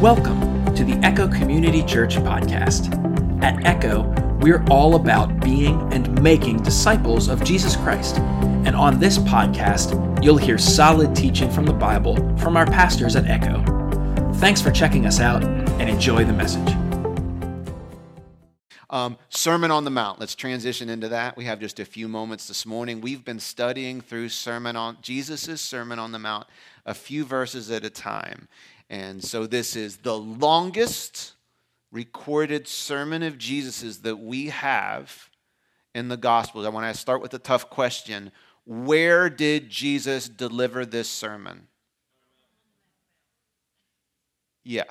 Welcome to the Echo Community Church podcast. At Echo, we're all about being and making disciples of Jesus Christ. And on this podcast, you'll hear solid teaching from the Bible from our pastors at Echo. Thanks for checking us out and enjoy the message. Um, Sermon on the Mount. Let's transition into that. We have just a few moments this morning. We've been studying through Sermon on Jesus' Sermon on the Mount, a few verses at a time. And so this is the longest recorded sermon of Jesus's that we have in the Gospels. I want to start with a tough question. Where did Jesus deliver this sermon? Yeah,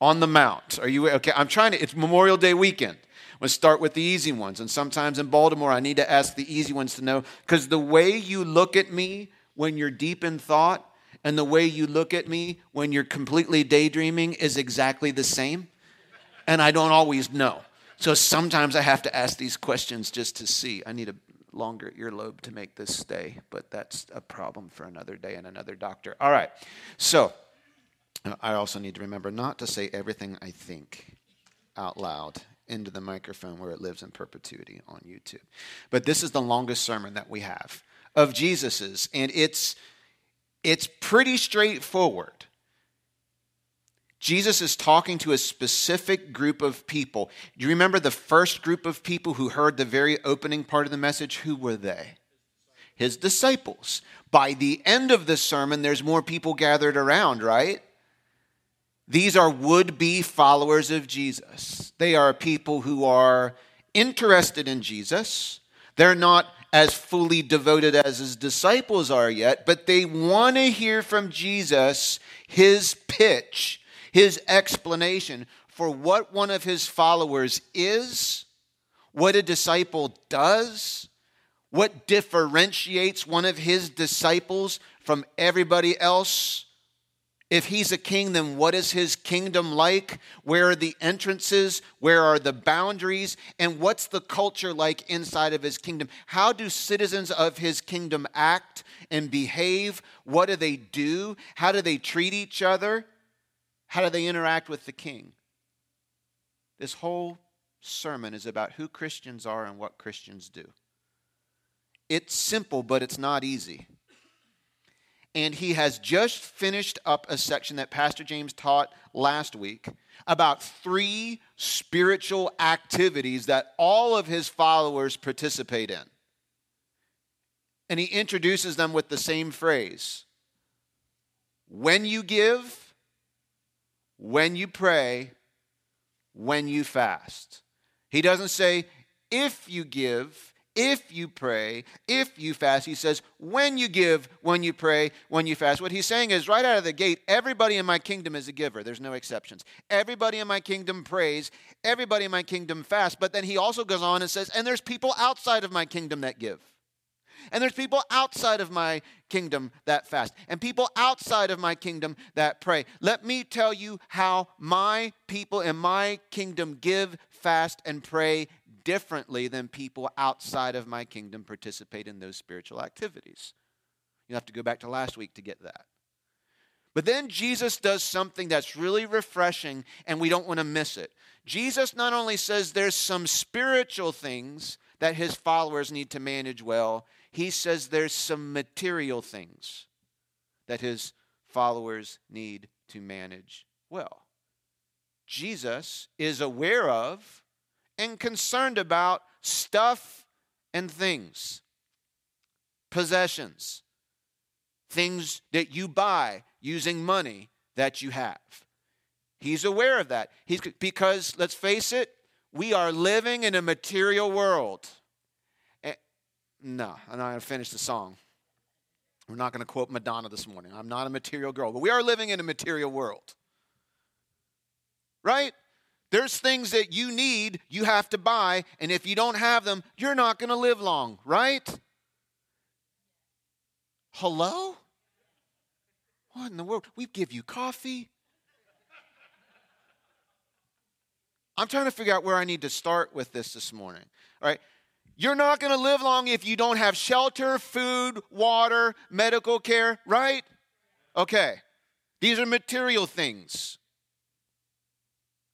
on the Mount. Are you okay? I'm trying to, it's Memorial Day weekend. Let's start with the easy ones. And sometimes in Baltimore, I need to ask the easy ones to know because the way you look at me when you're deep in thought and the way you look at me when you're completely daydreaming is exactly the same. And I don't always know. So sometimes I have to ask these questions just to see. I need a longer earlobe to make this stay, but that's a problem for another day and another doctor. All right. So I also need to remember not to say everything I think out loud into the microphone where it lives in perpetuity on YouTube. But this is the longest sermon that we have of Jesus's, and it's it's pretty straightforward. Jesus is talking to a specific group of people. Do you remember the first group of people who heard the very opening part of the message? Who were they? His disciples. By the end of the sermon, there's more people gathered around, right? These are would be followers of Jesus. They are people who are interested in Jesus. They're not as fully devoted as his disciples are yet, but they want to hear from Jesus his pitch, his explanation for what one of his followers is, what a disciple does, what differentiates one of his disciples from everybody else if he's a king, then what is his kingdom like? Where are the entrances? Where are the boundaries? And what's the culture like inside of his kingdom? How do citizens of his kingdom act and behave? What do they do? How do they treat each other? How do they interact with the king? This whole sermon is about who Christians are and what Christians do. It's simple, but it's not easy and he has just finished up a section that Pastor James taught last week about three spiritual activities that all of his followers participate in. And he introduces them with the same phrase when you give, when you pray, when you fast. He doesn't say if you give, if you pray, if you fast. He says, when you give, when you pray, when you fast. What he's saying is, right out of the gate, everybody in my kingdom is a giver. There's no exceptions. Everybody in my kingdom prays, everybody in my kingdom fasts. But then he also goes on and says, and there's people outside of my kingdom that give. And there's people outside of my kingdom that fast, and people outside of my kingdom that pray. Let me tell you how my people in my kingdom give, fast, and pray differently than people outside of my kingdom participate in those spiritual activities. You have to go back to last week to get that. But then Jesus does something that's really refreshing, and we don't want to miss it. Jesus not only says there's some spiritual things that his followers need to manage well, he says there's some material things that his followers need to manage well. Jesus is aware of and concerned about stuff and things, possessions, things that you buy using money that you have. He's aware of that. He's because let's face it, we are living in a material world. And, no, I'm not going to finish the song. We're not going to quote Madonna this morning. I'm not a material girl, but we are living in a material world. Right? There's things that you need, you have to buy, and if you don't have them, you're not going to live long, right? Hello? What in the world? We give you coffee. I'm trying to figure out where I need to start with this this morning. All right. You're not going to live long if you don't have shelter, food, water, medical care, right? Okay. These are material things.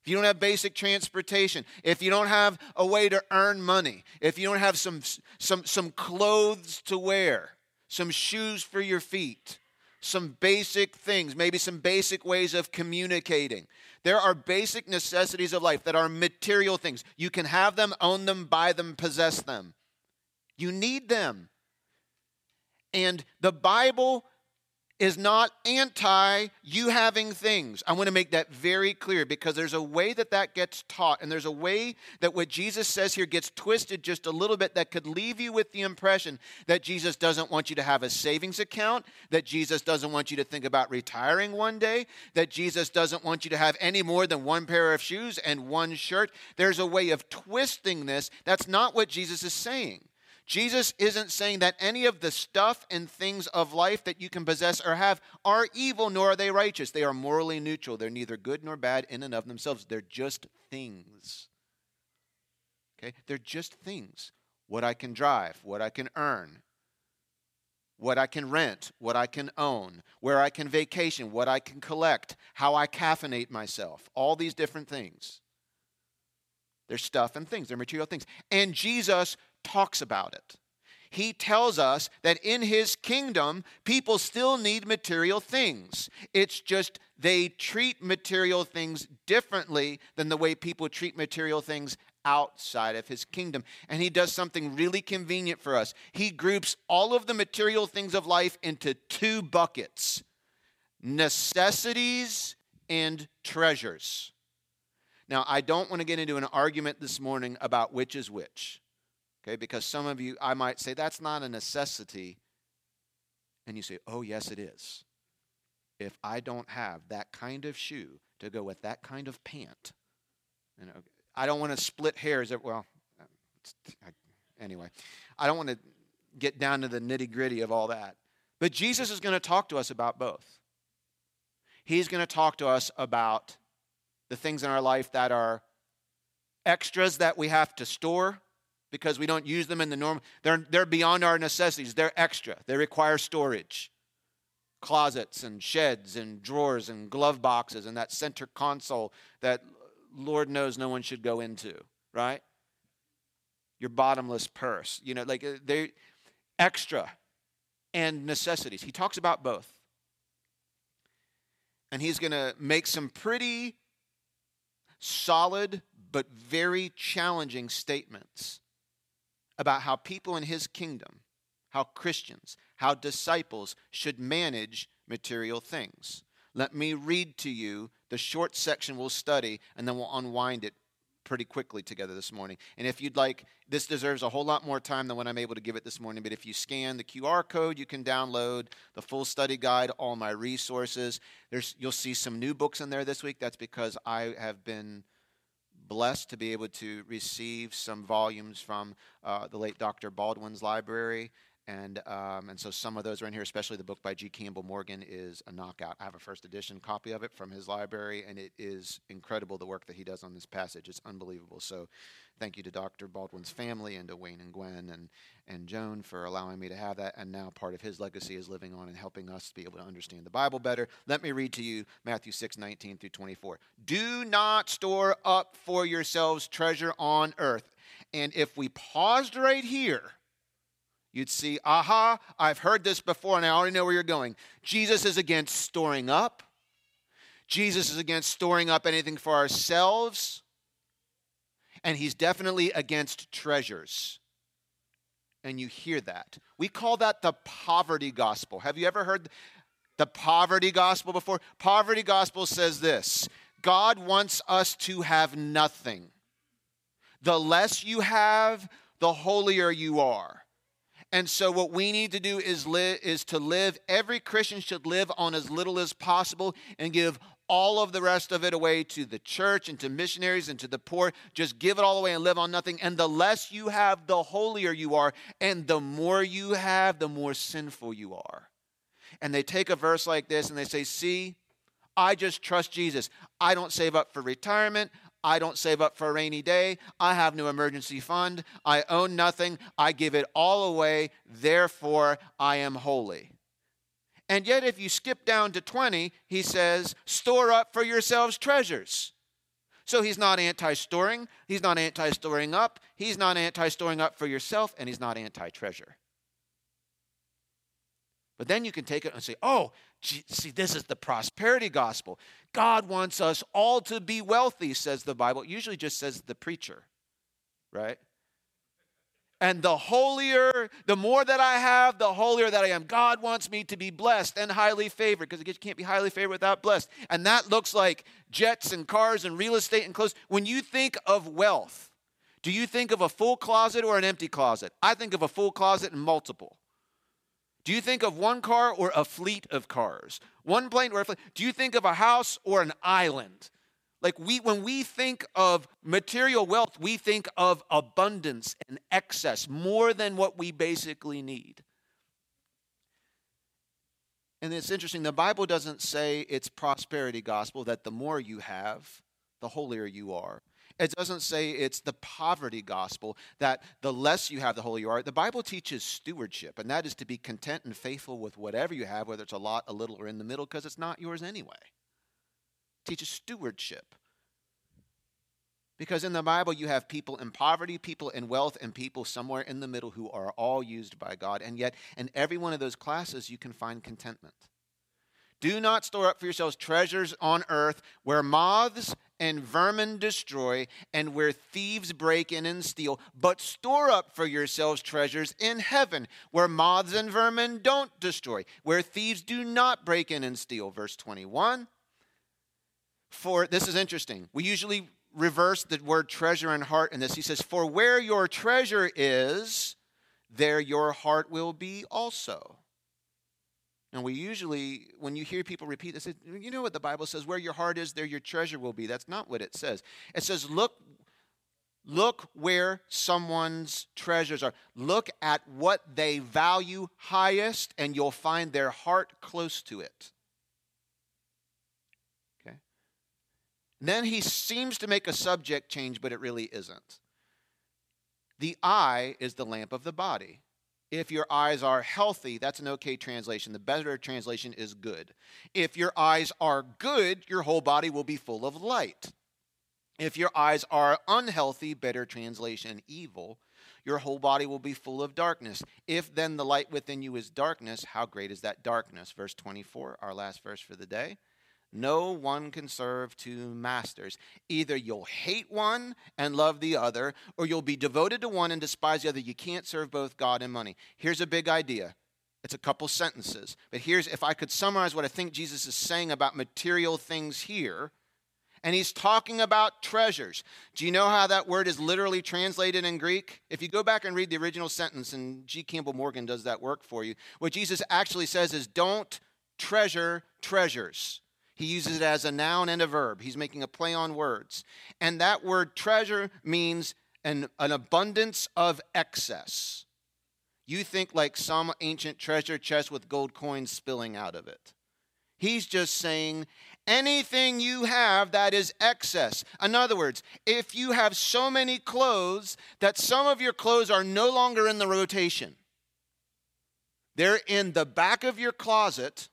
If you don't have basic transportation, if you don't have a way to earn money, if you don't have some, some, some clothes to wear, some shoes for your feet, some basic things, maybe some basic ways of communicating. There are basic necessities of life that are material things. You can have them, own them, buy them, possess them. You need them. And the Bible is not anti you having things. I want to make that very clear because there's a way that that gets taught, and there's a way that what Jesus says here gets twisted just a little bit that could leave you with the impression that Jesus doesn't want you to have a savings account, that Jesus doesn't want you to think about retiring one day, that Jesus doesn't want you to have any more than one pair of shoes and one shirt. There's a way of twisting this. That's not what Jesus is saying. Jesus isn't saying that any of the stuff and things of life that you can possess or have are evil, nor are they righteous. They are morally neutral. They're neither good nor bad in and of themselves. They're just things. Okay? They're just things. What I can drive, what I can earn, what I can rent, what I can own, where I can vacation, what I can collect, how I caffeinate myself, all these different things. They're stuff and things, they're material things. And Jesus talks about it. He tells us that in his kingdom, people still need material things. It's just they treat material things differently than the way people treat material things outside of his kingdom. And he does something really convenient for us. He groups all of the material things of life into two buckets necessities and treasures. Now, I don't want to get into an argument this morning about which is which. Okay, because some of you, I might say, that's not a necessity. And you say, oh, yes, it is. If I don't have that kind of shoe to go with that kind of pant, you know, I don't want to split hairs. Uh, well, uh, anyway, I don't want to get down to the nitty gritty of all that. But Jesus is going to talk to us about both. He's going to talk to us about the things in our life that are extras that we have to store because we don't use them in the norm. They're, they're beyond our necessities, they're extra, they require storage. Closets and sheds and drawers and glove boxes and that center console that Lord knows no one should go into, right? Your bottomless purse, you know, like uh, they extra and necessities. He talks about both. And he's going to make some pretty solid but very challenging statements about how people in his kingdom, how Christians, how disciples should manage material things. Let me read to you the short section we'll study, and then we'll unwind it pretty quickly together this morning. And if you'd like, this deserves a whole lot more time than what I'm able to give it this morning. But if you scan the QR code, you can download the full study guide, all my resources. There's, you'll see some new books in there this week. That's because I have been blessed to be able to receive some volumes from uh, the late Dr. Baldwin's library. And, um, and so some of those are in here, especially the book by G. Campbell Morgan is a knockout. I have a first edition copy of it from his library, and it is incredible the work that he does on this passage. It's unbelievable. So thank you to Dr. Baldwin's family and to Wayne and Gwen and, and Joan for allowing me to have that. And now part of his legacy is living on and helping us be able to understand the Bible better. Let me read to you Matthew 6, 19 through 24. Do not store up for yourselves treasure on earth. And if we paused right here, you'd see, aha, I've heard this before and I already know where you're going. Jesus is against storing up. Jesus is against storing up anything for ourselves. And he's definitely against treasures. And you hear that. We call that the poverty gospel. Have you ever heard the poverty gospel before? Poverty gospel says this God wants us to have nothing. The less you have, the holier you are. And so what we need to do is live is to live every Christian should live on as little as possible and give all of the rest of it away to the church and to missionaries and to the poor. Just give it all away and live on nothing. And the less you have, the holier you are. And the more you have, the more sinful you are. And they take a verse like this and they say, See, I just trust Jesus. I don't save up for retirement. I don't save up for a rainy day. I have no emergency fund. I own nothing. I give it all away. Therefore, I am holy. And yet, if you skip down to 20, he says, Store up for yourselves treasures. So he's not anti storing, he's not anti storing up, he's not anti storing up for yourself, and he's not anti treasure. But then you can take it and say, oh, see, this is the prosperity gospel. God wants us all to be wealthy, says the Bible. It usually just says the preacher, right? And the holier, the more that I have, the holier that I am. God wants me to be blessed and highly favored because you can't be highly favored without blessed. And that looks like jets and cars and real estate and clothes. When you think of wealth, do you think of a full closet or an empty closet? I think of a full closet and multiple. Do you think of one car or a fleet of cars? One plane or a fleet? Do you think of a house or an island? Like we when we think of material wealth, we think of abundance and excess, more than what we basically need. And it's interesting, the Bible doesn't say it's prosperity gospel that the more you have, the holier you are. It doesn't say it's the poverty gospel that the less you have, the holier you are. The Bible teaches stewardship, and that is to be content and faithful with whatever you have, whether it's a lot, a little, or in the middle, because it's not yours anyway teaches stewardship. Because in the Bible, you have people in poverty, people in wealth, and people somewhere in the middle who are all used by God. And yet, in every one of those classes, you can find contentment. Do not store up for yourselves treasures on earth where moths and vermin destroy and where thieves break in and steal, but store up for yourselves treasures in heaven where moths and vermin don't destroy, where thieves do not break in and steal. Verse 21 for this is interesting. We usually reverse the word treasure and heart in this. He says, For where your treasure is, there your heart will be also. And we usually, when you hear people repeat this, you know what the Bible says, where your heart is, there your treasure will be. That's not what it says. It says, look, look where someone's treasures are. Look at what they value highest, and you'll find their heart close to it. Okay? Then he seems to make a subject change, but it really isn't. The eye is the lamp of the body. If your eyes are healthy, that's an okay translation. The better translation is good. If your eyes are good, your whole body will be full of light. If your eyes are unhealthy, better translation, evil, your whole body will be full of darkness. If then the light within you is darkness, how great is that darkness? Verse 24, our last verse for the day. No one can serve two masters. Either you'll hate one and love the other, or you'll be devoted to one and despise the other. You can't serve both God and money. Here's a big idea. It's a couple sentences. But here's, if I could summarize what I think Jesus is saying about material things here, and he's talking about treasures. Do you know how that word is literally translated in Greek? If you go back and read the original sentence, and G. Campbell Morgan does that work for you, what Jesus actually says is don't treasure treasures. He uses it as a noun and a verb. He's making a play on words. And that word treasure means an, an abundance of excess. You think like some ancient treasure chest with gold coins spilling out of it. He's just saying anything you have that is excess. In other words, if you have so many clothes that some of your clothes are no longer in the rotation, they're in the back of your closet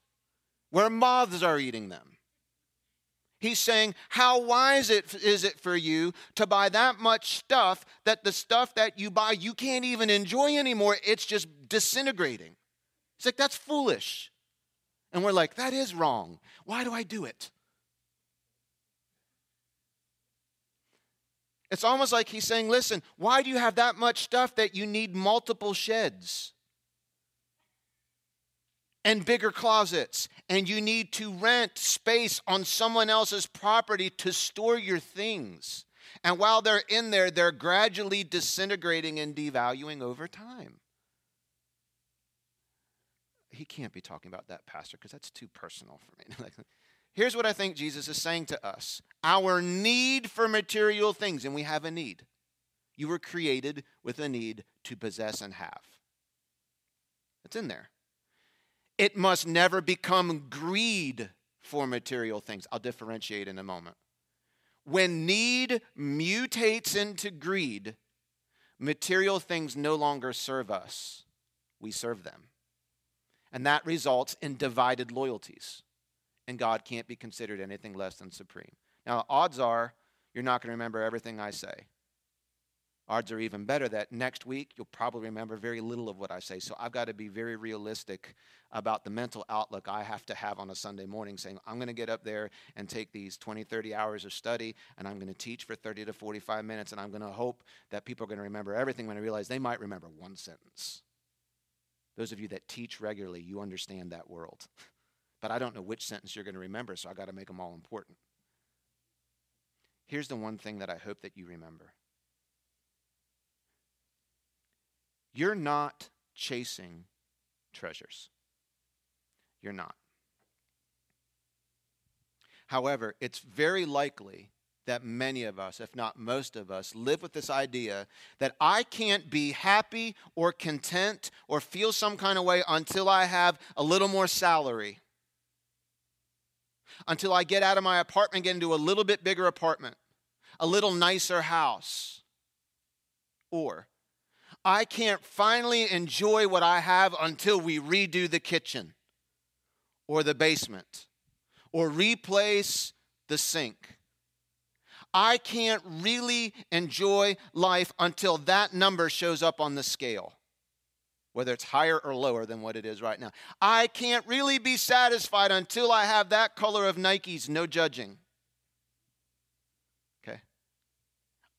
where moths are eating them. He's saying, How wise it, is it for you to buy that much stuff that the stuff that you buy you can't even enjoy anymore? It's just disintegrating. He's like, That's foolish. And we're like, That is wrong. Why do I do it? It's almost like he's saying, Listen, why do you have that much stuff that you need multiple sheds? And bigger closets, and you need to rent space on someone else's property to store your things. And while they're in there, they're gradually disintegrating and devaluing over time. He can't be talking about that, Pastor, because that's too personal for me. Here's what I think Jesus is saying to us our need for material things, and we have a need. You were created with a need to possess and have. It's in there. It must never become greed for material things. I'll differentiate in a moment. When need mutates into greed, material things no longer serve us, we serve them. And that results in divided loyalties. And God can't be considered anything less than supreme. Now, odds are you're not going to remember everything I say. Odds are even better that next week you'll probably remember very little of what I say. So I've got to be very realistic about the mental outlook I have to have on a Sunday morning, saying, I'm going to get up there and take these 20, 30 hours of study, and I'm going to teach for 30 to 45 minutes, and I'm going to hope that people are going to remember everything when I realize they might remember one sentence. Those of you that teach regularly, you understand that world. but I don't know which sentence you're going to remember, so I got to make them all important. Here's the one thing that I hope that you remember you're not chasing treasures. You're not. However, it's very likely that many of us, if not most of us, live with this idea that I can't be happy or content or feel some kind of way until I have a little more salary. Until I get out of my apartment, get into a little bit bigger apartment, a little nicer house. Or I can't finally enjoy what I have until we redo the kitchen or the basement or replace the sink. I can't really enjoy life until that number shows up on the scale, whether it's higher or lower than what it is right now. I can't really be satisfied until I have that color of Nikes, no judging. Okay?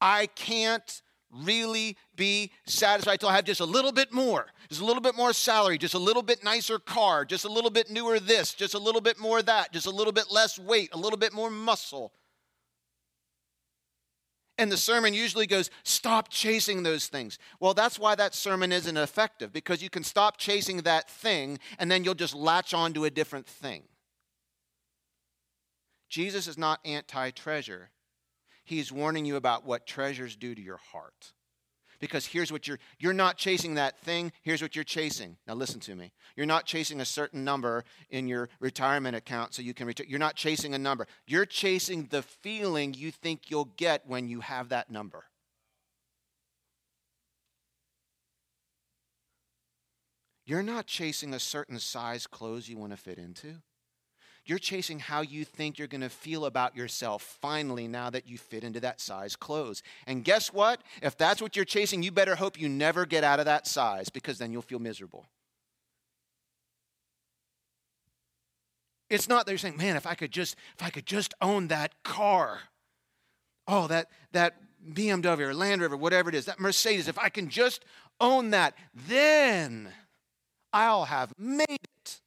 I can't really be satisfied until I have just a little bit more, just a little bit more salary, just a little bit nicer car, just a little bit newer this, just a little bit more that, just a little bit less weight, a little bit more muscle. And the sermon usually goes, Stop chasing those things. Well, that's why that sermon isn't effective, because you can stop chasing that thing and then you'll just latch on to a different thing. Jesus is not anti treasure, he's warning you about what treasures do to your heart. Because here's what you're you're not chasing that thing, here's what you're chasing. Now listen to me. You're not chasing a certain number in your retirement account so you can retire. You're not chasing a number. You're chasing the feeling you think you'll get when you have that number. You're not chasing a certain size clothes you want to fit into. You're chasing how you think you're going to feel about yourself finally now that you fit into that size clothes. And guess what? If that's what you're chasing, you better hope you never get out of that size because then you'll feel miserable. It's not that you're saying, man, if I could just if I could just own that car. Oh, that that BMW or Land Rover, whatever it is, that Mercedes, if I can just own that, then I'll have made it.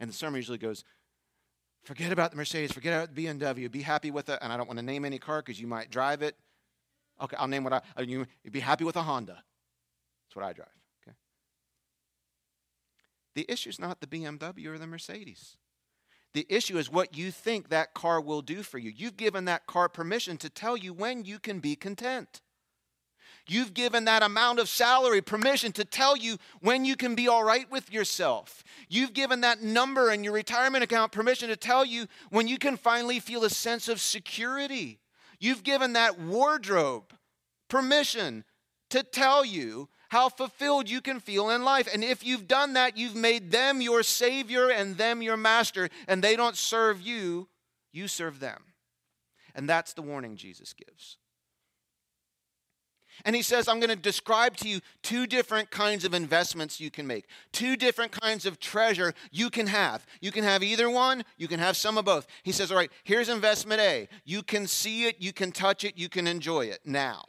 And the sermon usually goes, forget about the Mercedes, forget about the BMW, be happy with it. And I don't want to name any car because you might drive it. Okay, I'll name what I, you be happy with a Honda. That's what I drive. Okay. The issue is not the BMW or the Mercedes. The issue is what you think that car will do for you. You've given that car permission to tell you when you can be content. You've given that amount of salary permission to tell you when you can be all right with yourself. You've given that number in your retirement account permission to tell you when you can finally feel a sense of security. You've given that wardrobe permission to tell you how fulfilled you can feel in life. And if you've done that, you've made them your savior and them your master, and they don't serve you, you serve them. And that's the warning Jesus gives. And he says, I'm going to describe to you two different kinds of investments you can make, two different kinds of treasure you can have. You can have either one, you can have some of both. He says, All right, here's investment A. You can see it, you can touch it, you can enjoy it now.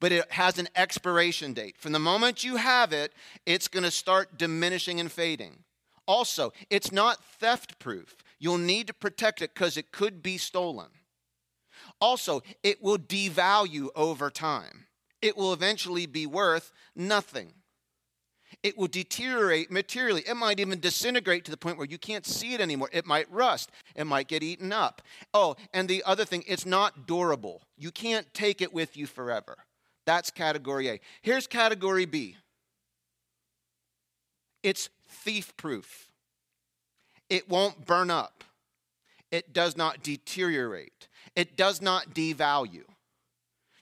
But it has an expiration date. From the moment you have it, it's going to start diminishing and fading. Also, it's not theft proof. You'll need to protect it because it could be stolen. Also, it will devalue over time. It will eventually be worth nothing. It will deteriorate materially. It might even disintegrate to the point where you can't see it anymore. It might rust. It might get eaten up. Oh, and the other thing, it's not durable. You can't take it with you forever. That's category A. Here's category B it's thief proof. It won't burn up, it does not deteriorate it does not devalue.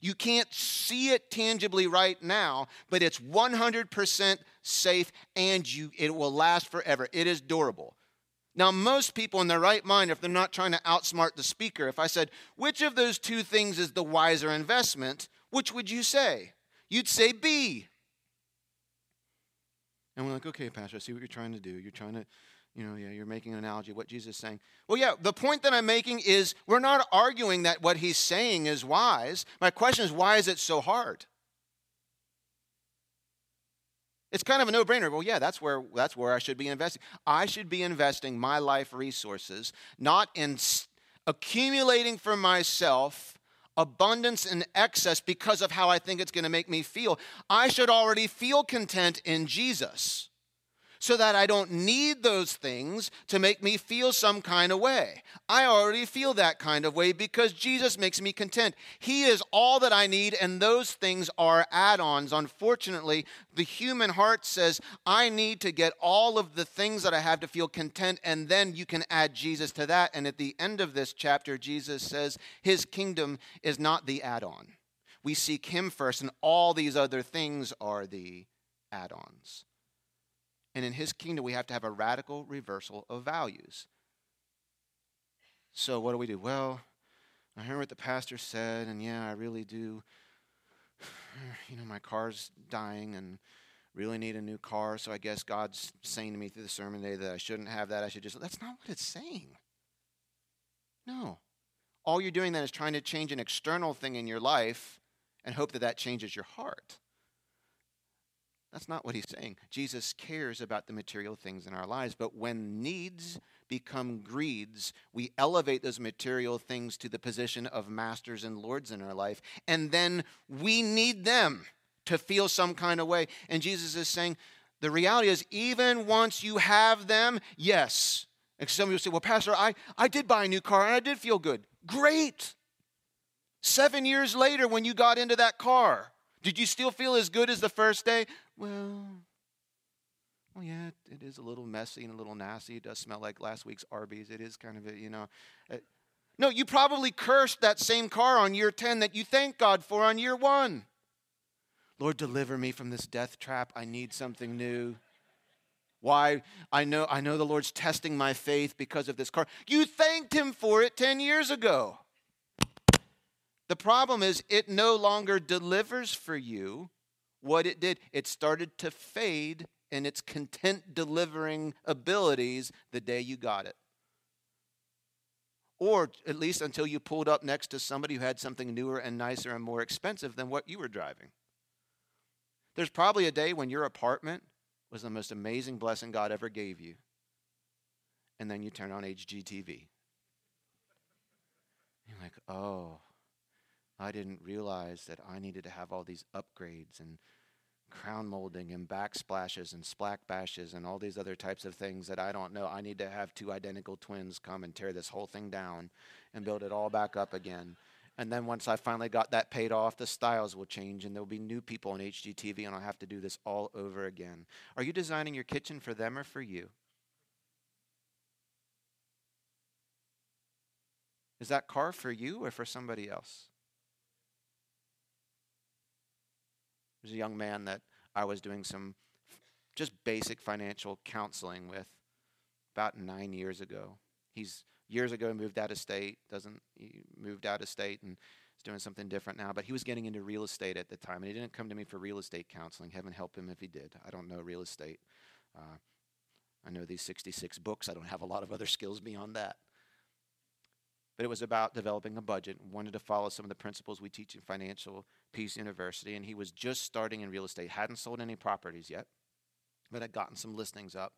You can't see it tangibly right now, but it's 100% safe and you, it will last forever. It is durable. Now, most people in their right mind, if they're not trying to outsmart the speaker, if I said, which of those two things is the wiser investment, which would you say? You'd say B. And we're like, okay, Pastor, I see what you're trying to do. You're trying to, you know, yeah, you're making an analogy what Jesus is saying. Well, yeah, the point that I'm making is we're not arguing that what he's saying is wise. My question is, why is it so hard? It's kind of a no-brainer. Well, yeah, that's where that's where I should be investing. I should be investing my life resources not in accumulating for myself abundance and excess because of how I think it's going to make me feel. I should already feel content in Jesus so that I don't need those things to make me feel some kind of way. I already feel that kind of way because Jesus makes me content. He is all that I need, and those things are add ons. Unfortunately, the human heart says, I need to get all of the things that I have to feel content, and then you can add Jesus to that. And at the end of this chapter, Jesus says, His kingdom is not the add on. We seek Him first, and all these other things are the add ons. And in his kingdom, we have to have a radical reversal of values. So, what do we do? Well, I heard what the pastor said, and yeah, I really do. You know, my car's dying and really need a new car, so I guess God's saying to me through the sermon today that I shouldn't have that. I should just. That's not what it's saying. No. All you're doing then is trying to change an external thing in your life and hope that that changes your heart. That's not what he's saying. Jesus cares about the material things in our lives, but when needs become greeds, we elevate those material things to the position of masters and lords in our life, and then we need them to feel some kind of way. And Jesus is saying, the reality is, even once you have them, yes. And some people say, well, Pastor, I, I did buy a new car and I did feel good. Great. Seven years later, when you got into that car, did you still feel as good as the first day? Well, well, yeah, it is a little messy and a little nasty. It does smell like last week's Arby's. It is kind of a, you know. No, you probably cursed that same car on year 10 that you thank God for on year one. Lord, deliver me from this death trap. I need something new. Why? I know, I know the Lord's testing my faith because of this car. You thanked Him for it 10 years ago. The problem is, it no longer delivers for you what it did. It started to fade in its content delivering abilities the day you got it. Or at least until you pulled up next to somebody who had something newer and nicer and more expensive than what you were driving. There's probably a day when your apartment was the most amazing blessing God ever gave you. And then you turn on HGTV. You're like, oh, I didn't realize that I needed to have all these upgrades and crown molding and backsplashes and splack bashes and all these other types of things that I don't know. I need to have two identical twins come and tear this whole thing down and build it all back up again. And then once I finally got that paid off, the styles will change and there'll be new people on HGTV and I'll have to do this all over again. Are you designing your kitchen for them or for you? Is that car for you or for somebody else? There's a young man that I was doing some just basic financial counseling with about nine years ago. He's years ago moved out of state, doesn't he moved out of state and is doing something different now. But he was getting into real estate at the time, and he didn't come to me for real estate counseling. Heaven help him if he did. I don't know real estate. Uh, I know these 66 books. I don't have a lot of other skills beyond that but it was about developing a budget. Wanted to follow some of the principles we teach in Financial Peace University, and he was just starting in real estate. hadn't sold any properties yet, but had gotten some listings up.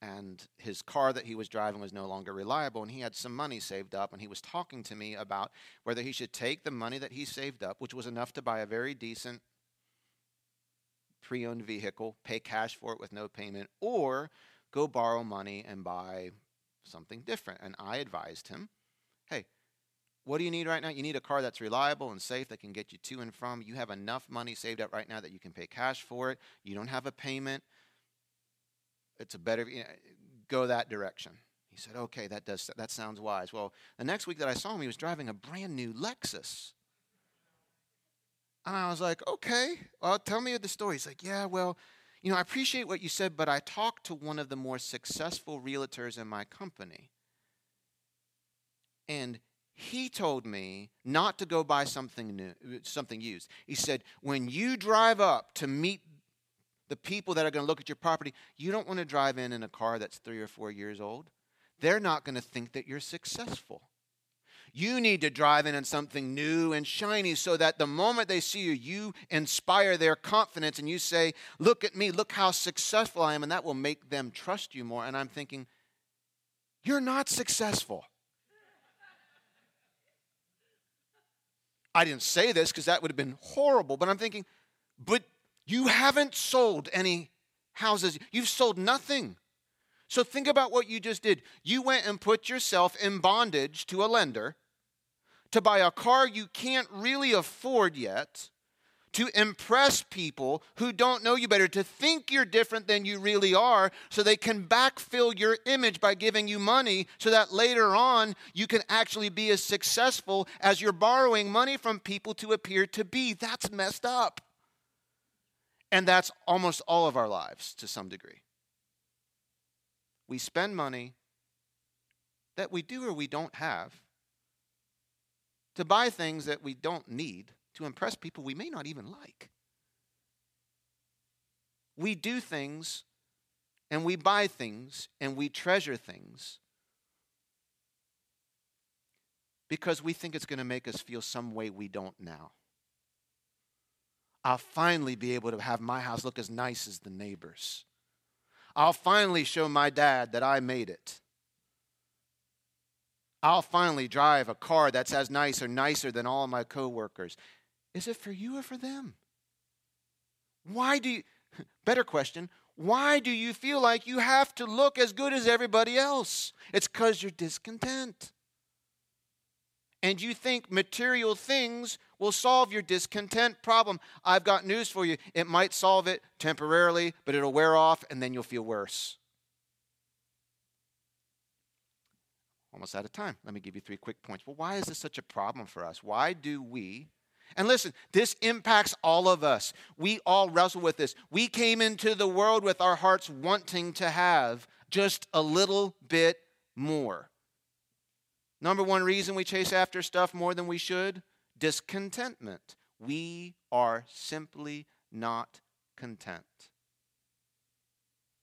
And his car that he was driving was no longer reliable, and he had some money saved up. And he was talking to me about whether he should take the money that he saved up, which was enough to buy a very decent pre owned vehicle, pay cash for it with no payment, or go borrow money and buy something different. And I advised him what do you need right now? You need a car that's reliable and safe that can get you to and from. You have enough money saved up right now that you can pay cash for it. You don't have a payment. It's a better you know, go that direction. He said, "Okay, that does that sounds wise." Well, the next week that I saw him, he was driving a brand new Lexus. And I was like, "Okay, well, tell me the story." He's like, "Yeah, well, You know, I appreciate what you said, but I talked to one of the more successful realtors in my company. And he told me not to go buy something new, something used. He said, when you drive up to meet the people that are going to look at your property, you don't want to drive in in a car that's three or four years old. They're not going to think that you're successful. You need to drive in in something new and shiny so that the moment they see you, you inspire their confidence and you say, Look at me, look how successful I am, and that will make them trust you more. And I'm thinking, You're not successful. I didn't say this because that would have been horrible, but I'm thinking, But you haven't sold any houses, you've sold nothing. So think about what you just did. You went and put yourself in bondage to a lender to buy a car you can't really afford yet, to impress people who don't know you better, to think you're different than you really are, so they can backfill your image by giving you money so that later on you can actually be as successful as you're borrowing money from people to appear to be. That's messed up. And that's almost all of our lives to some degree we spend money that we do or we don't have to buy things that we don't need to impress people we may not even like. We do things and we buy things and we treasure things because we think it's going to make us feel some way we don't now. I'll finally be able to have my house look as nice as the neighbors. I'll finally show my dad that I made it. I'll finally drive a car that's as nice or nicer than all my coworkers. Is it for you or for them? Why do you, better question, why do you feel like you have to look as good as everybody else? It's because you're discontent and you think material things will solve your discontent problem, I've got news for you. It might solve it temporarily, but it'll wear off and then you'll feel worse. Almost out of time. Let me give you three quick points. Well, why is this such a problem for us? Why do we? And listen, this impacts all of us. We all wrestle with this. We came into the world with our hearts wanting to have just a little bit more. Number one reason we chase after stuff more than we should discontentment. We are simply not content.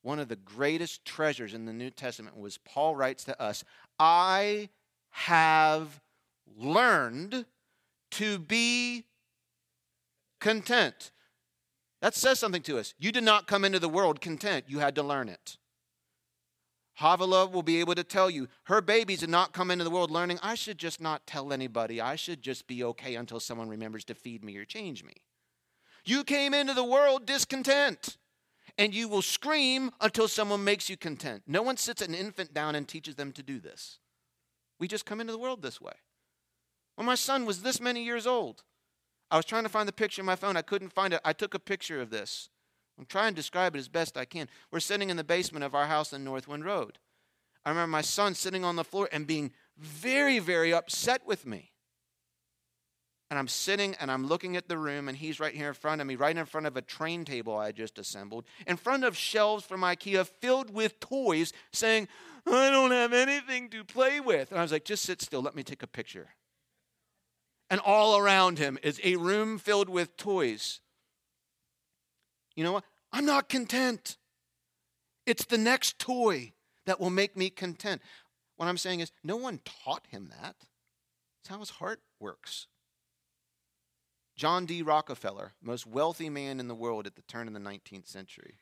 One of the greatest treasures in the New Testament was Paul writes to us, I have learned to be content. That says something to us. You did not come into the world content, you had to learn it. Havilah will be able to tell you her babies did not come into the world learning, I should just not tell anybody. I should just be okay until someone remembers to feed me or change me. You came into the world discontent, and you will scream until someone makes you content. No one sits an infant down and teaches them to do this. We just come into the world this way. When my son was this many years old, I was trying to find the picture on my phone. I couldn't find it. I took a picture of this. I'm trying to describe it as best I can. We're sitting in the basement of our house in Northwind Road. I remember my son sitting on the floor and being very, very upset with me. And I'm sitting and I'm looking at the room, and he's right here in front of me, right in front of a train table I just assembled, in front of shelves from IKEA filled with toys, saying, I don't have anything to play with. And I was like, just sit still, let me take a picture. And all around him is a room filled with toys. You know what? I'm not content. It's the next toy that will make me content. What I'm saying is, no one taught him that. It's how his heart works. John D. Rockefeller, most wealthy man in the world at the turn of the 19th century.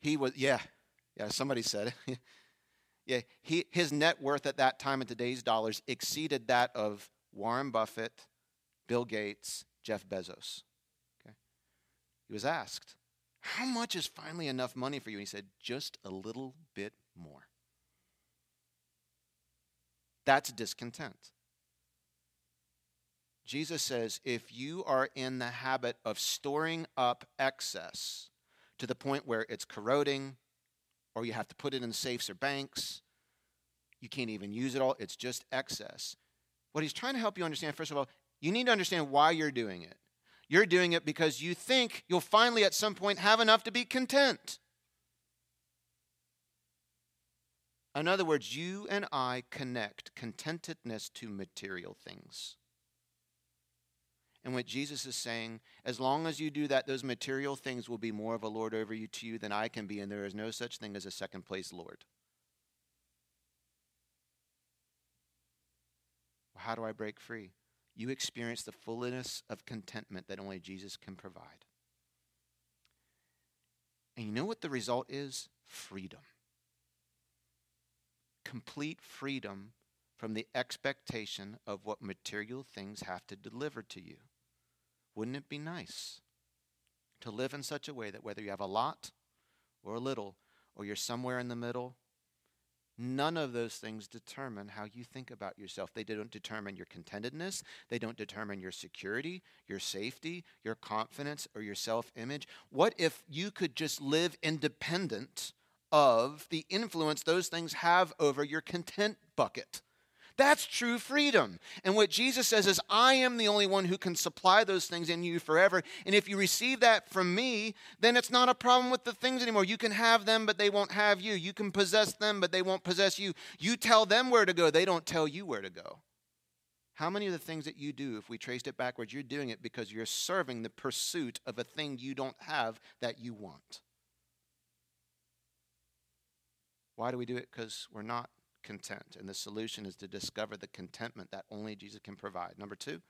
He was, yeah, yeah, somebody said it. yeah, he, his net worth at that time in today's dollars exceeded that of Warren Buffett, Bill Gates, Jeff Bezos. Okay? He was asked, How much is finally enough money for you? And he said, Just a little bit more. That's discontent. Jesus says, if you are in the habit of storing up excess to the point where it's corroding, or you have to put it in safes or banks, you can't even use it all, it's just excess. What he's trying to help you understand, first of all, you need to understand why you're doing it. You're doing it because you think you'll finally at some point have enough to be content. In other words, you and I connect contentedness to material things. And what Jesus is saying, as long as you do that, those material things will be more of a Lord over you to you than I can be, and there is no such thing as a second place Lord. Well, how do I break free? You experience the fullness of contentment that only Jesus can provide. And you know what the result is? Freedom. Complete freedom from the expectation of what material things have to deliver to you. Wouldn't it be nice to live in such a way that whether you have a lot or a little, or you're somewhere in the middle, None of those things determine how you think about yourself. They don't determine your contentedness. They don't determine your security, your safety, your confidence, or your self image. What if you could just live independent of the influence those things have over your content bucket? That's true freedom. And what Jesus says is, I am the only one who can supply those things in you forever. And if you receive that from me, then it's not a problem with the things anymore. You can have them, but they won't have you. You can possess them, but they won't possess you. You tell them where to go, they don't tell you where to go. How many of the things that you do, if we traced it backwards, you're doing it because you're serving the pursuit of a thing you don't have that you want? Why do we do it? Because we're not content. And the solution is to discover the contentment that only Jesus can provide. Number two,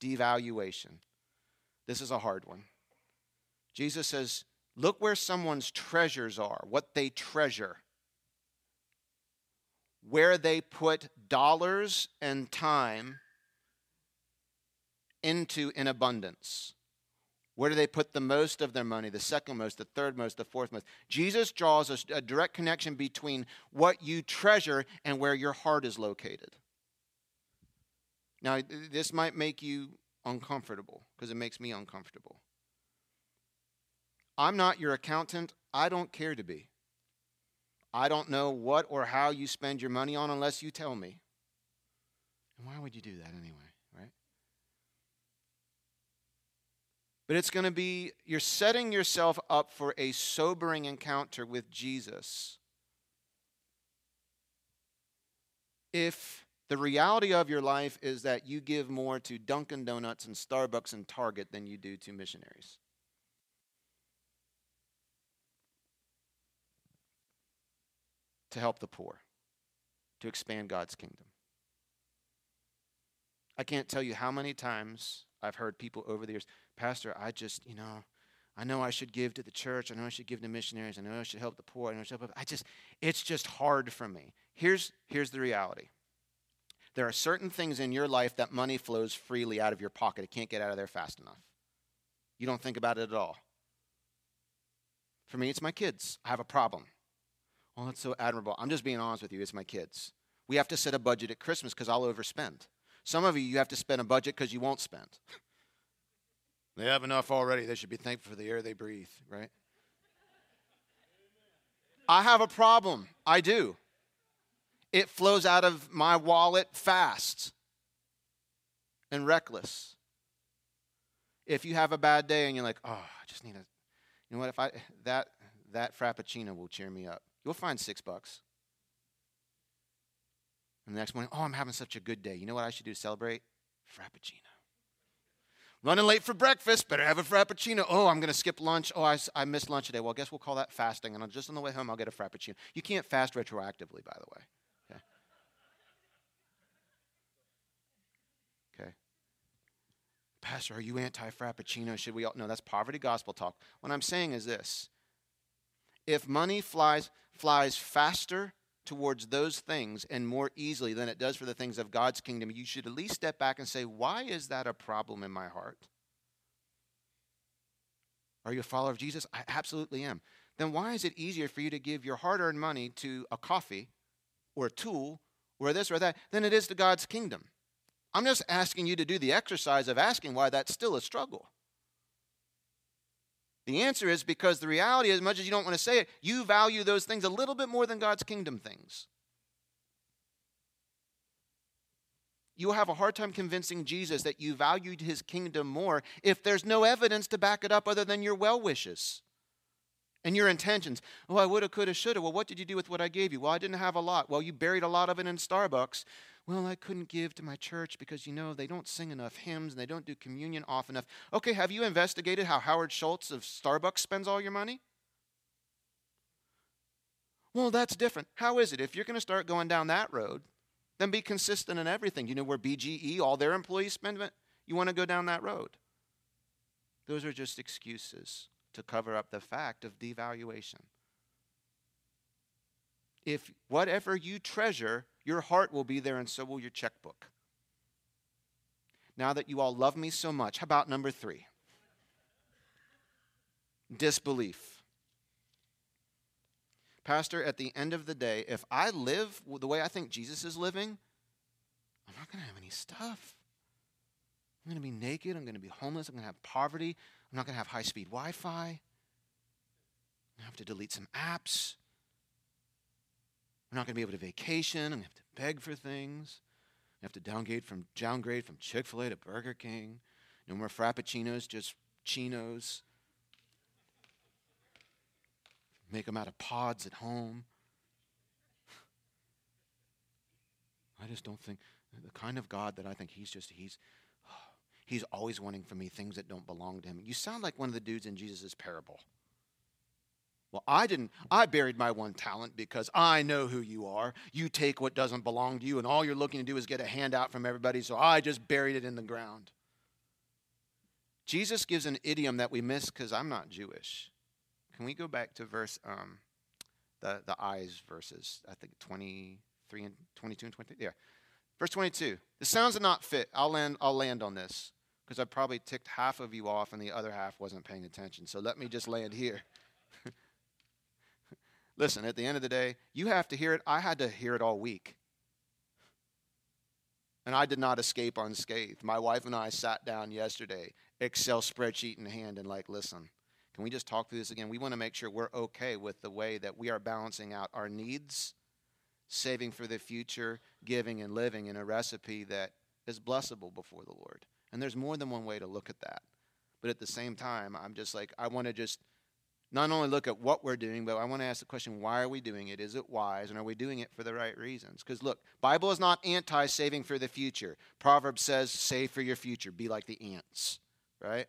devaluation. This is a hard one. Jesus says, Look where someone's treasures are, what they treasure, where they put dollars and time into in abundance. Where do they put the most of their money, the second most, the third most, the fourth most? Jesus draws a, a direct connection between what you treasure and where your heart is located. Now, this might make you uncomfortable because it makes me uncomfortable. I'm not your accountant. I don't care to be. I don't know what or how you spend your money on unless you tell me. And why would you do that anyway? But it's going to be, you're setting yourself up for a sobering encounter with Jesus. If the reality of your life is that you give more to Dunkin' Donuts and Starbucks and Target than you do to missionaries. To help the poor, to expand God's kingdom. I can't tell you how many times I've heard people over the years, Pastor, I just, you know, I know I should give to the church. I know I should give to missionaries. I know I should help the poor. I know I should help. I just, it's just hard for me. Here's, here's the reality. There are certain things in your life that money flows freely out of your pocket. It can't get out of there fast enough. You don't think about it at all. For me, it's my kids. I have a problem. Oh, that's so admirable. I'm just being honest with you. It's my kids. We have to set a budget at Christmas because I'll overspend. Some of you, you have to spend a budget because you won't spend. they have enough already. They should be thankful for the air they breathe, right? I have a problem. I do. It flows out of my wallet fast and reckless. If you have a bad day and you're like, oh, I just need a, you know what? If I that that frappuccino will cheer me up. You'll find six bucks. And the next morning, oh, I'm having such a good day. You know what I should do to celebrate? Frappuccino. Running late for breakfast, better have a frappuccino. Oh, I'm going to skip lunch. Oh, I, I missed lunch today. Well, I guess we'll call that fasting. And I'll, just on the way home, I'll get a frappuccino. You can't fast retroactively, by the way. Okay. Okay. Pastor, are you anti frappuccino? Should we all? No, that's poverty gospel talk. What I'm saying is this if money flies, flies faster towards those things and more easily than it does for the things of God's kingdom, you should at least step back and say, why is that a problem in my heart? Are you a follower of Jesus? I absolutely am. Then why is it easier for you to give your hard earned money to a coffee or a tool or this or that than it is to God's kingdom? I'm just asking you to do the exercise of asking why that's still a struggle. The answer is because the reality, as much as you don't want to say it, you value those things a little bit more than God's kingdom things. you'll have a hard time convincing Jesus that you valued his kingdom more if there's no evidence to back it up other than your well wishes and your intentions. Oh, I woulda, coulda, shoulda. Well, what did you do with what I gave you? Well, I didn't have a lot. Well, you buried a lot of it in Starbucks. Well, I couldn't give to my church because, you know, they don't sing enough hymns and they don't do communion often enough. Okay, have you investigated how Howard Schultz of Starbucks spends all your money? Well, that's different. How is it? If you're going to start going down that road, then be consistent in everything. You know where BGE, all their employees spend it? You want to go down that road. Those are just excuses to cover up the fact of devaluation. If whatever you treasure, your heart will be there and so will your checkbook. Now that you all love me so much, how about number three? Disbelief. Pastor, at the end of the day, if I live the way I think Jesus is living, I'm not going to have any stuff. I'm going to be naked. I'm going to be homeless. I'm going to have poverty. I'm not going to have high speed Wi Fi. To have to delete some apps. I'm not going to be able to vacation. I'm going to have to beg for things. I have to downgrade from downgrade from Chick Fil A to Burger King. No more frappuccinos, just chinos. Make them out of pods at home. I just don't think the kind of God that I think He's just He's He's always wanting for me things that don't belong to Him. You sound like one of the dudes in Jesus' parable. Well, I didn't, I buried my one talent because I know who you are. You take what doesn't belong to you, and all you're looking to do is get a handout from everybody, so I just buried it in the ground. Jesus gives an idiom that we miss because I'm not Jewish. Can we go back to verse, um, the, the eyes verses, I think 23 and 22 and 20? Yeah. Verse 22. The sounds are not fit. I'll land, I'll land on this because I probably ticked half of you off and the other half wasn't paying attention. So let me just land here. Listen, at the end of the day, you have to hear it. I had to hear it all week. And I did not escape unscathed. My wife and I sat down yesterday, Excel spreadsheet in hand, and like, listen, can we just talk through this again? We want to make sure we're okay with the way that we are balancing out our needs, saving for the future, giving and living in a recipe that is blessable before the Lord. And there's more than one way to look at that. But at the same time, I'm just like, I want to just not only look at what we're doing, but I want to ask the question, why are we doing it? Is it wise? And are we doing it for the right reasons? Because look, Bible is not anti-saving for the future. Proverbs says, save for your future. Be like the ants, right?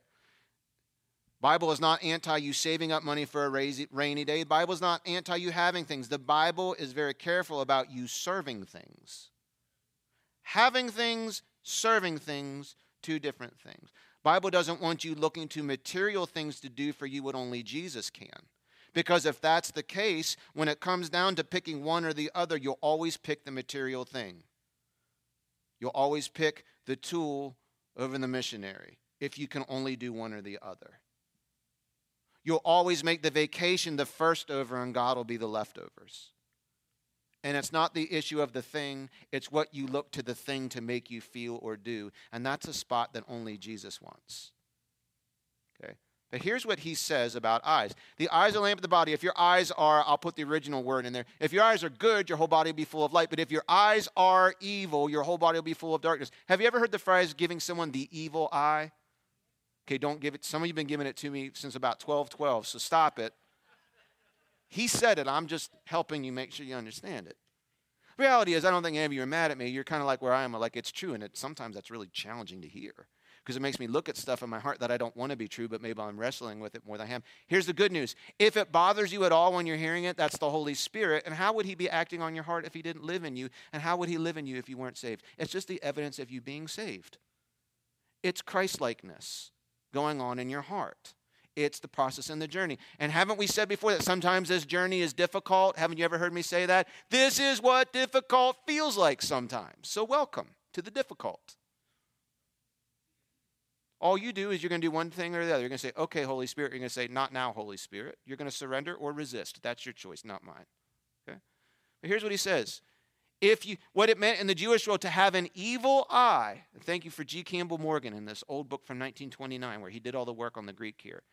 Bible is not anti you saving up money for a rainy day. Bible is not anti you having things. The Bible is very careful about you serving things. Having things, serving things, two different things. Bible doesn't want you looking to material things to do for you what only Jesus can. Because if that's the case, when it comes down to picking one or the other, you'll always pick the material thing. You'll always pick the tool over the missionary if you can only do one or the other. You'll always make the vacation the first over, and God will be the leftovers. And it's not the issue of the thing, it's what you look to the thing to make you feel or do. And that's a spot that only Jesus wants. Okay? But here's what he says about eyes. The eyes are lamp of the body. If your eyes are, I'll put the original word in there. If your eyes are good, your whole body will be full of light. But if your eyes are evil, your whole body will be full of darkness. Have you ever heard the phrase giving someone the evil eye? Okay, don't give it. Some of you have been giving it to me since about 12 12, so stop it. He said it. I'm just helping you make sure you understand it. reality is, I don't think any of you are mad at me. You're kind of like where I am, like it's true. And it, sometimes that's really challenging to hear because it makes me look at stuff in my heart that I don't want to be true, but maybe I'm wrestling with it more than I am. Here's the good news if it bothers you at all when you're hearing it, that's the Holy Spirit. And how would He be acting on your heart if He didn't live in you? And how would He live in you if you weren't saved? It's just the evidence of you being saved. It's Christlikeness going on in your heart. It's the process and the journey. And haven't we said before that sometimes this journey is difficult? Haven't you ever heard me say that? This is what difficult feels like sometimes. So, welcome to the difficult. All you do is you're going to do one thing or the other. You're going to say, okay, Holy Spirit. You're going to say, not now, Holy Spirit. You're going to surrender or resist. That's your choice, not mine. Okay? But here's what he says. If you, what it meant in the Jewish world to have an evil eye, thank you for G. Campbell Morgan in this old book from 1929 where he did all the work on the Greek here.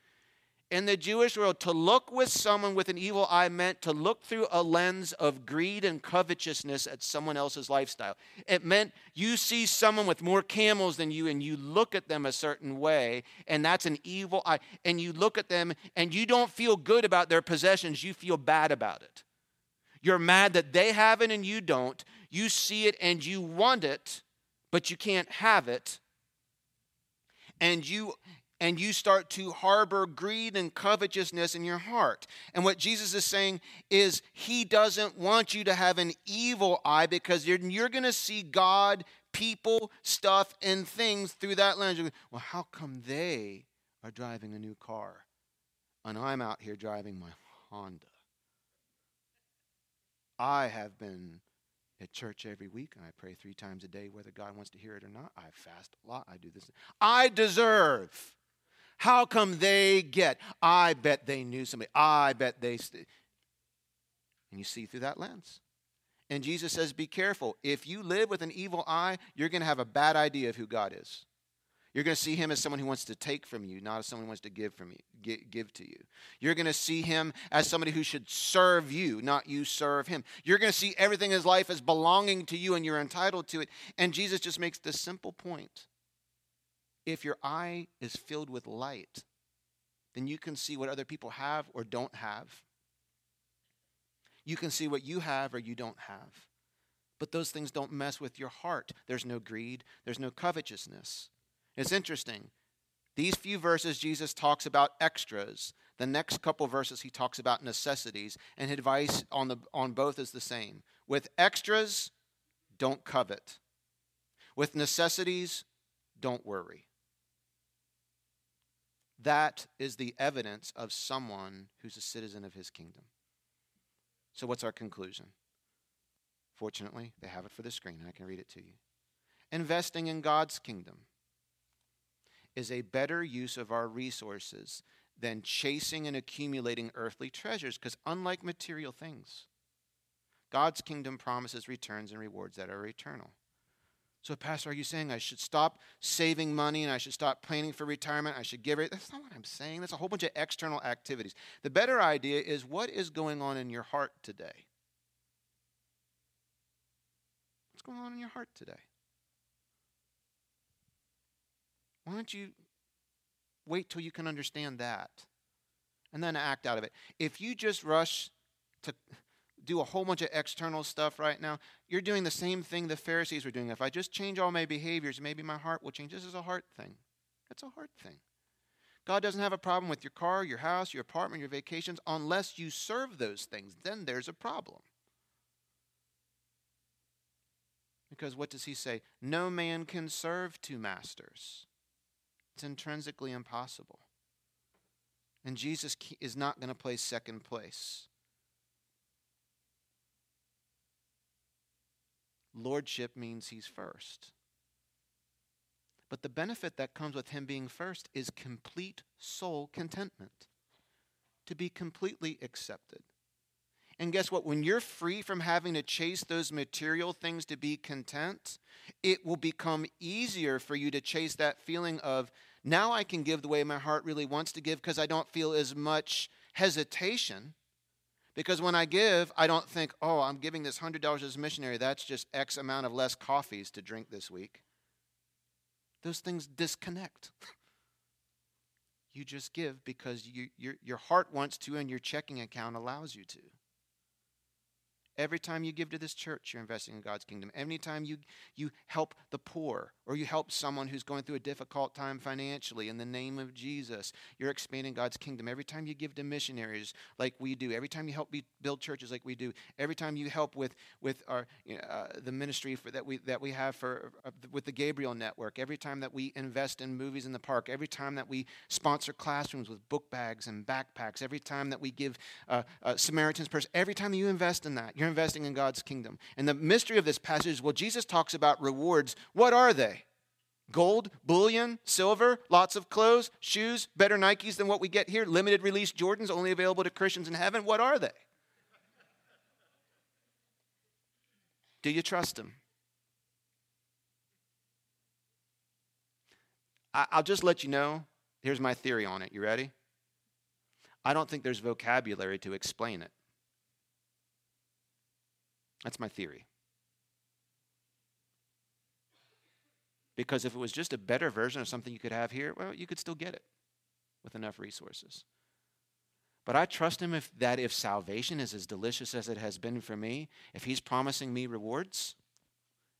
In the Jewish world, to look with someone with an evil eye meant to look through a lens of greed and covetousness at someone else's lifestyle. It meant you see someone with more camels than you and you look at them a certain way, and that's an evil eye. And you look at them and you don't feel good about their possessions, you feel bad about it. You're mad that they have it and you don't. You see it and you want it, but you can't have it. And you and you start to harbor greed and covetousness in your heart. And what Jesus is saying is, He doesn't want you to have an evil eye because you're, you're going to see God, people, stuff, and things through that lens. well, how come they are driving a new car and I'm out here driving my Honda? I have been at church every week and I pray three times a day, whether God wants to hear it or not. I fast a lot. I do this. I deserve how come they get? I bet they knew somebody. I bet they. St-. And you see through that lens. And Jesus says, Be careful. If you live with an evil eye, you're going to have a bad idea of who God is. You're going to see him as someone who wants to take from you, not as someone who wants to give from you, give to you. You're going to see him as somebody who should serve you, not you serve him. You're going to see everything in his life as belonging to you and you're entitled to it. And Jesus just makes this simple point if your eye is filled with light, then you can see what other people have or don't have. You can see what you have or you don't have. But those things don't mess with your heart. There's no greed, there's no covetousness. It's interesting. These few verses, Jesus talks about extras. The next couple verses, he talks about necessities, and his advice on, the, on both is the same. With extras, don't covet. With necessities, don't worry. That is the evidence of someone who's a citizen of his kingdom. So, what's our conclusion? Fortunately, they have it for the screen. And I can read it to you. Investing in God's kingdom is a better use of our resources than chasing and accumulating earthly treasures, because unlike material things, God's kingdom promises returns and rewards that are eternal. So, Pastor, are you saying I should stop saving money and I should stop planning for retirement? I should give it? That's not what I'm saying. That's a whole bunch of external activities. The better idea is what is going on in your heart today? What's going on in your heart today? Why don't you wait till you can understand that and then act out of it? If you just rush to do a whole bunch of external stuff right now. You're doing the same thing the Pharisees were doing. If I just change all my behaviors, maybe my heart will change. This is a heart thing. It's a heart thing. God doesn't have a problem with your car, your house, your apartment, your vacations, unless you serve those things. Then there's a problem. Because what does he say? No man can serve two masters. It's intrinsically impossible. And Jesus is not going to play second place. Lordship means he's first. But the benefit that comes with him being first is complete soul contentment, to be completely accepted. And guess what? When you're free from having to chase those material things to be content, it will become easier for you to chase that feeling of now I can give the way my heart really wants to give because I don't feel as much hesitation because when I give, I don't think, oh, I'm giving this $100 as a missionary. That's just X amount of less coffees to drink this week. Those things disconnect. you just give because you, your, your heart wants to and your checking account allows you to. Every time you give to this church, you're investing in God's kingdom. Anytime you, you help the poor or you help someone who's going through a difficult time financially in the name of Jesus, you're expanding God's kingdom. Every time you give to missionaries like we do, every time you help build churches like we do, every time you help with, with our, uh, the ministry for, that, we, that we have for, uh, with the Gabriel Network, every time that we invest in movies in the park, every time that we sponsor classrooms with book bags and backpacks, every time that we give uh, uh Samaritan's Purse, every time that you invest in that, you're you're investing in God's kingdom. And the mystery of this passage is well, Jesus talks about rewards. What are they? Gold, bullion, silver, lots of clothes, shoes, better Nikes than what we get here, limited release Jordans only available to Christians in heaven. What are they? Do you trust Him? I'll just let you know. Here's my theory on it. You ready? I don't think there's vocabulary to explain it. That's my theory. Because if it was just a better version of something you could have here, well, you could still get it with enough resources. But I trust him if that if salvation is as delicious as it has been for me, if he's promising me rewards,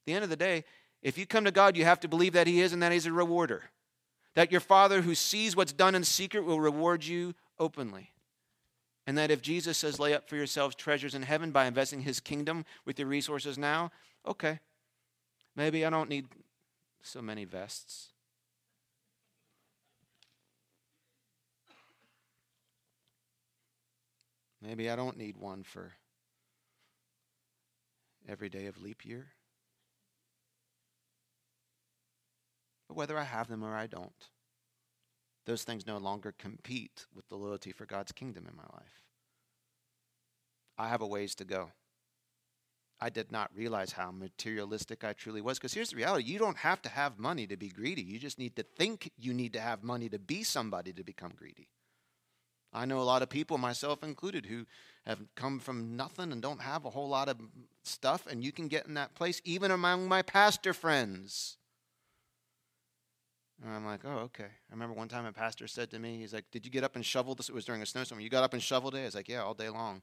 at the end of the day, if you come to God, you have to believe that he is and that he's a rewarder. That your Father who sees what's done in secret will reward you openly. And that if Jesus says, lay up for yourselves treasures in heaven by investing his kingdom with your resources now, okay. Maybe I don't need so many vests. Maybe I don't need one for every day of leap year. But whether I have them or I don't, those things no longer compete with the loyalty for God's kingdom in my life. I have a ways to go. I did not realize how materialistic I truly was. Because here's the reality you don't have to have money to be greedy. You just need to think you need to have money to be somebody to become greedy. I know a lot of people, myself included, who have come from nothing and don't have a whole lot of stuff, and you can get in that place even among my pastor friends. And I'm like, oh, okay. I remember one time a pastor said to me, he's like, Did you get up and shovel this? It was during a snowstorm. You got up and shoveled it? I was like, Yeah, all day long.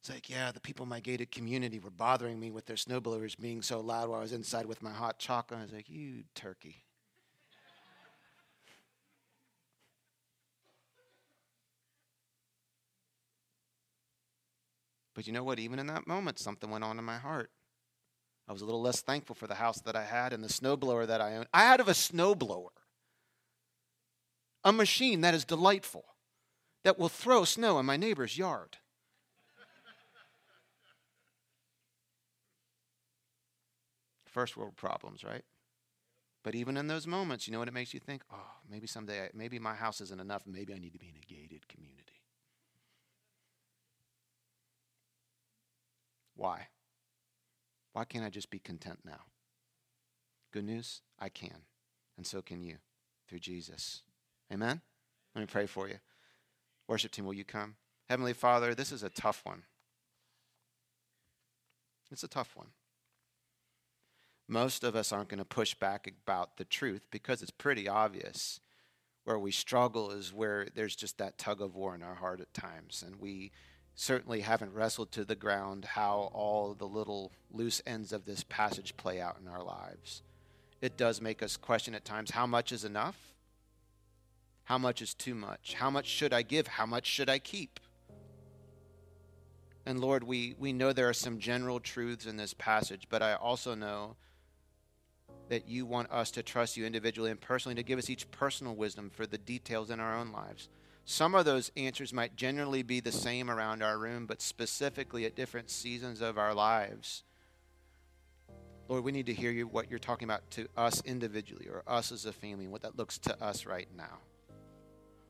It's like, yeah, the people in my gated community were bothering me with their snowblowers being so loud while I was inside with my hot chocolate. I was like, you turkey. But you know what? Even in that moment, something went on in my heart. I was a little less thankful for the house that I had and the snowblower that I owned. I had of a snowblower, a machine that is delightful, that will throw snow in my neighbor's yard. First world problems, right? But even in those moments, you know what it makes you think? Oh, maybe someday, I, maybe my house isn't enough. Maybe I need to be in a gated community. Why? Why can't I just be content now? Good news, I can. And so can you through Jesus. Amen? Let me pray for you. Worship team, will you come? Heavenly Father, this is a tough one. It's a tough one. Most of us aren't going to push back about the truth because it's pretty obvious. Where we struggle is where there's just that tug of war in our heart at times, and we certainly haven't wrestled to the ground how all the little loose ends of this passage play out in our lives. It does make us question at times how much is enough? How much is too much? How much should I give? How much should I keep? And Lord, we, we know there are some general truths in this passage, but I also know that you want us to trust you individually and personally to give us each personal wisdom for the details in our own lives. Some of those answers might generally be the same around our room, but specifically at different seasons of our lives. Lord, we need to hear you what you're talking about to us individually or us as a family, what that looks to us right now.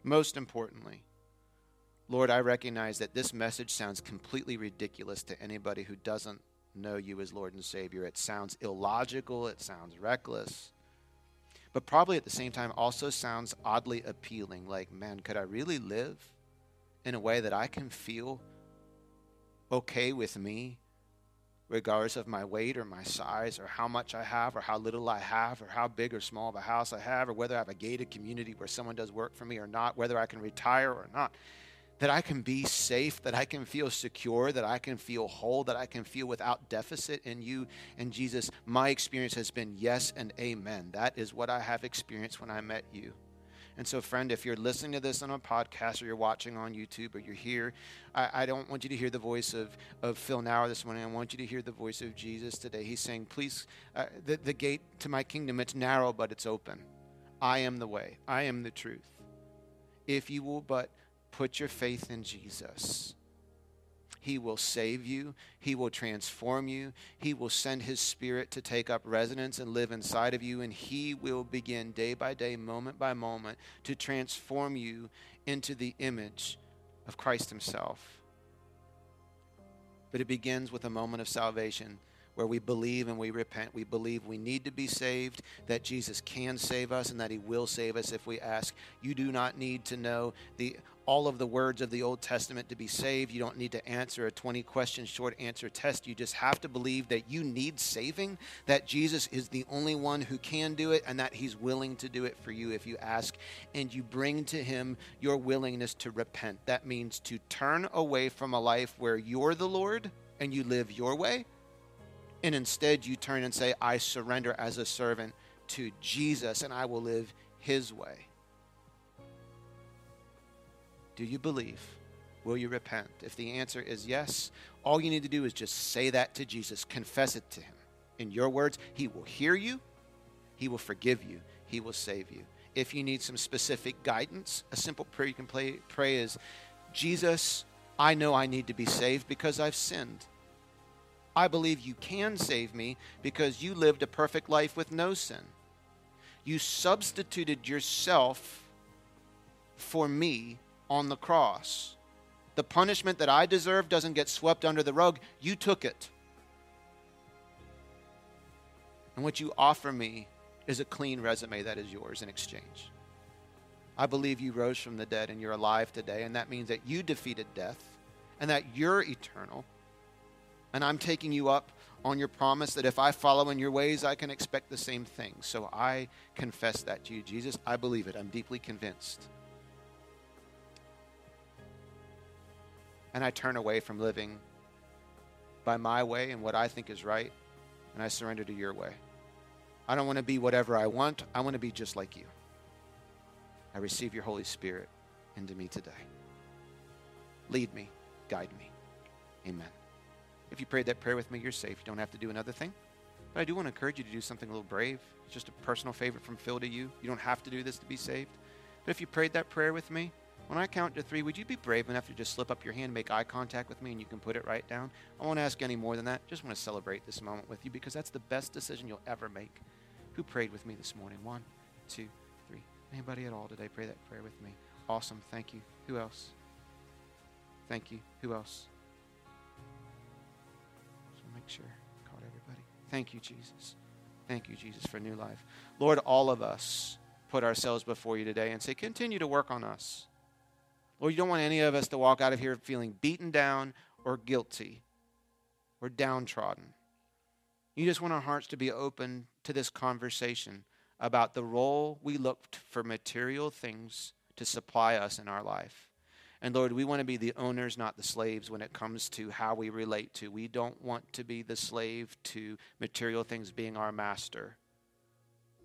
Most importantly, Lord, I recognize that this message sounds completely ridiculous to anybody who doesn't know you as Lord and Savior. It sounds illogical, it sounds reckless but probably at the same time also sounds oddly appealing. Like, man, could I really live in a way that I can feel okay with me, regardless of my weight or my size or how much I have or how little I have or how big or small of a house I have or whether I have a gated community where someone does work for me or not, whether I can retire or not? That I can be safe, that I can feel secure, that I can feel whole, that I can feel without deficit in you and Jesus. My experience has been yes and amen. That is what I have experienced when I met you. And so, friend, if you're listening to this on a podcast or you're watching on YouTube or you're here, I, I, don't want you to hear the voice of, of Phil Nauer this morning. I want you to hear the voice of Jesus today. He's saying, Please, uh, the, the gate to my kingdom, it's narrow, but it's open. I am the way, I am the truth. If you will but Put your faith in Jesus. He will save you. He will transform you. He will send His Spirit to take up residence and live inside of you. And He will begin day by day, moment by moment, to transform you into the image of Christ Himself. But it begins with a moment of salvation where we believe and we repent. We believe we need to be saved, that Jesus can save us, and that he will save us if we ask. You do not need to know the all of the words of the Old Testament to be saved. You don't need to answer a 20 question short answer test. You just have to believe that you need saving, that Jesus is the only one who can do it, and that he's willing to do it for you if you ask. And you bring to him your willingness to repent. That means to turn away from a life where you're the Lord and you live your way. And instead, you turn and say, I surrender as a servant to Jesus and I will live his way. Do you believe? Will you repent? If the answer is yes, all you need to do is just say that to Jesus, confess it to him. In your words, he will hear you, he will forgive you, he will save you. If you need some specific guidance, a simple prayer you can play, pray is Jesus, I know I need to be saved because I've sinned. I believe you can save me because you lived a perfect life with no sin. You substituted yourself for me on the cross. The punishment that I deserve doesn't get swept under the rug. You took it. And what you offer me is a clean resume that is yours in exchange. I believe you rose from the dead and you're alive today, and that means that you defeated death and that you're eternal. And I'm taking you up on your promise that if I follow in your ways, I can expect the same thing. So I confess that to you, Jesus. I believe it. I'm deeply convinced. And I turn away from living by my way and what I think is right, and I surrender to your way. I don't want to be whatever I want, I want to be just like you. I receive your Holy Spirit into me today. Lead me, guide me. Amen. If you prayed that prayer with me, you're safe. You don't have to do another thing. But I do want to encourage you to do something a little brave. It's just a personal favor from Phil to you. You don't have to do this to be saved. But if you prayed that prayer with me, when I count to three, would you be brave enough to just slip up your hand, make eye contact with me, and you can put it right down? I won't ask any more than that. Just want to celebrate this moment with you because that's the best decision you'll ever make. Who prayed with me this morning? One, two, three. Anybody at all today pray that prayer with me? Awesome. Thank you. Who else? Thank you. Who else? Just make sure I caught everybody. Thank you, Jesus. Thank you, Jesus, for new life. Lord, all of us put ourselves before you today and say, continue to work on us. Lord, you don't want any of us to walk out of here feeling beaten down or guilty or downtrodden. You just want our hearts to be open to this conversation about the role we looked for material things to supply us in our life. And Lord, we want to be the owners, not the slaves, when it comes to how we relate to. We don't want to be the slave to material things being our master.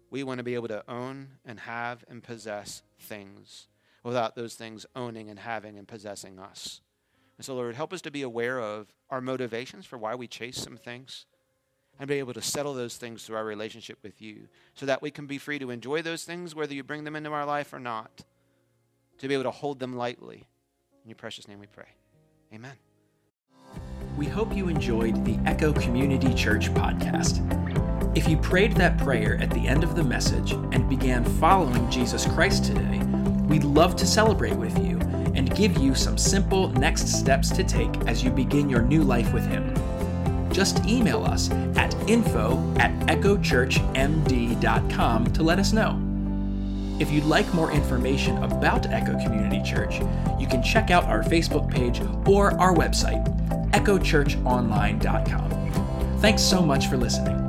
We want to be able to own and have and possess things without those things owning and having and possessing us. And so, Lord, help us to be aware of our motivations for why we chase some things and be able to settle those things through our relationship with you so that we can be free to enjoy those things, whether you bring them into our life or not, to be able to hold them lightly. In your precious name we pray. Amen. We hope you enjoyed the Echo Community Church podcast. If you prayed that prayer at the end of the message and began following Jesus Christ today, We'd love to celebrate with you and give you some simple next steps to take as you begin your new life with Him. Just email us at info at echochurchmd.com to let us know. If you'd like more information about Echo Community Church, you can check out our Facebook page or our website, echochurchonline.com. Thanks so much for listening.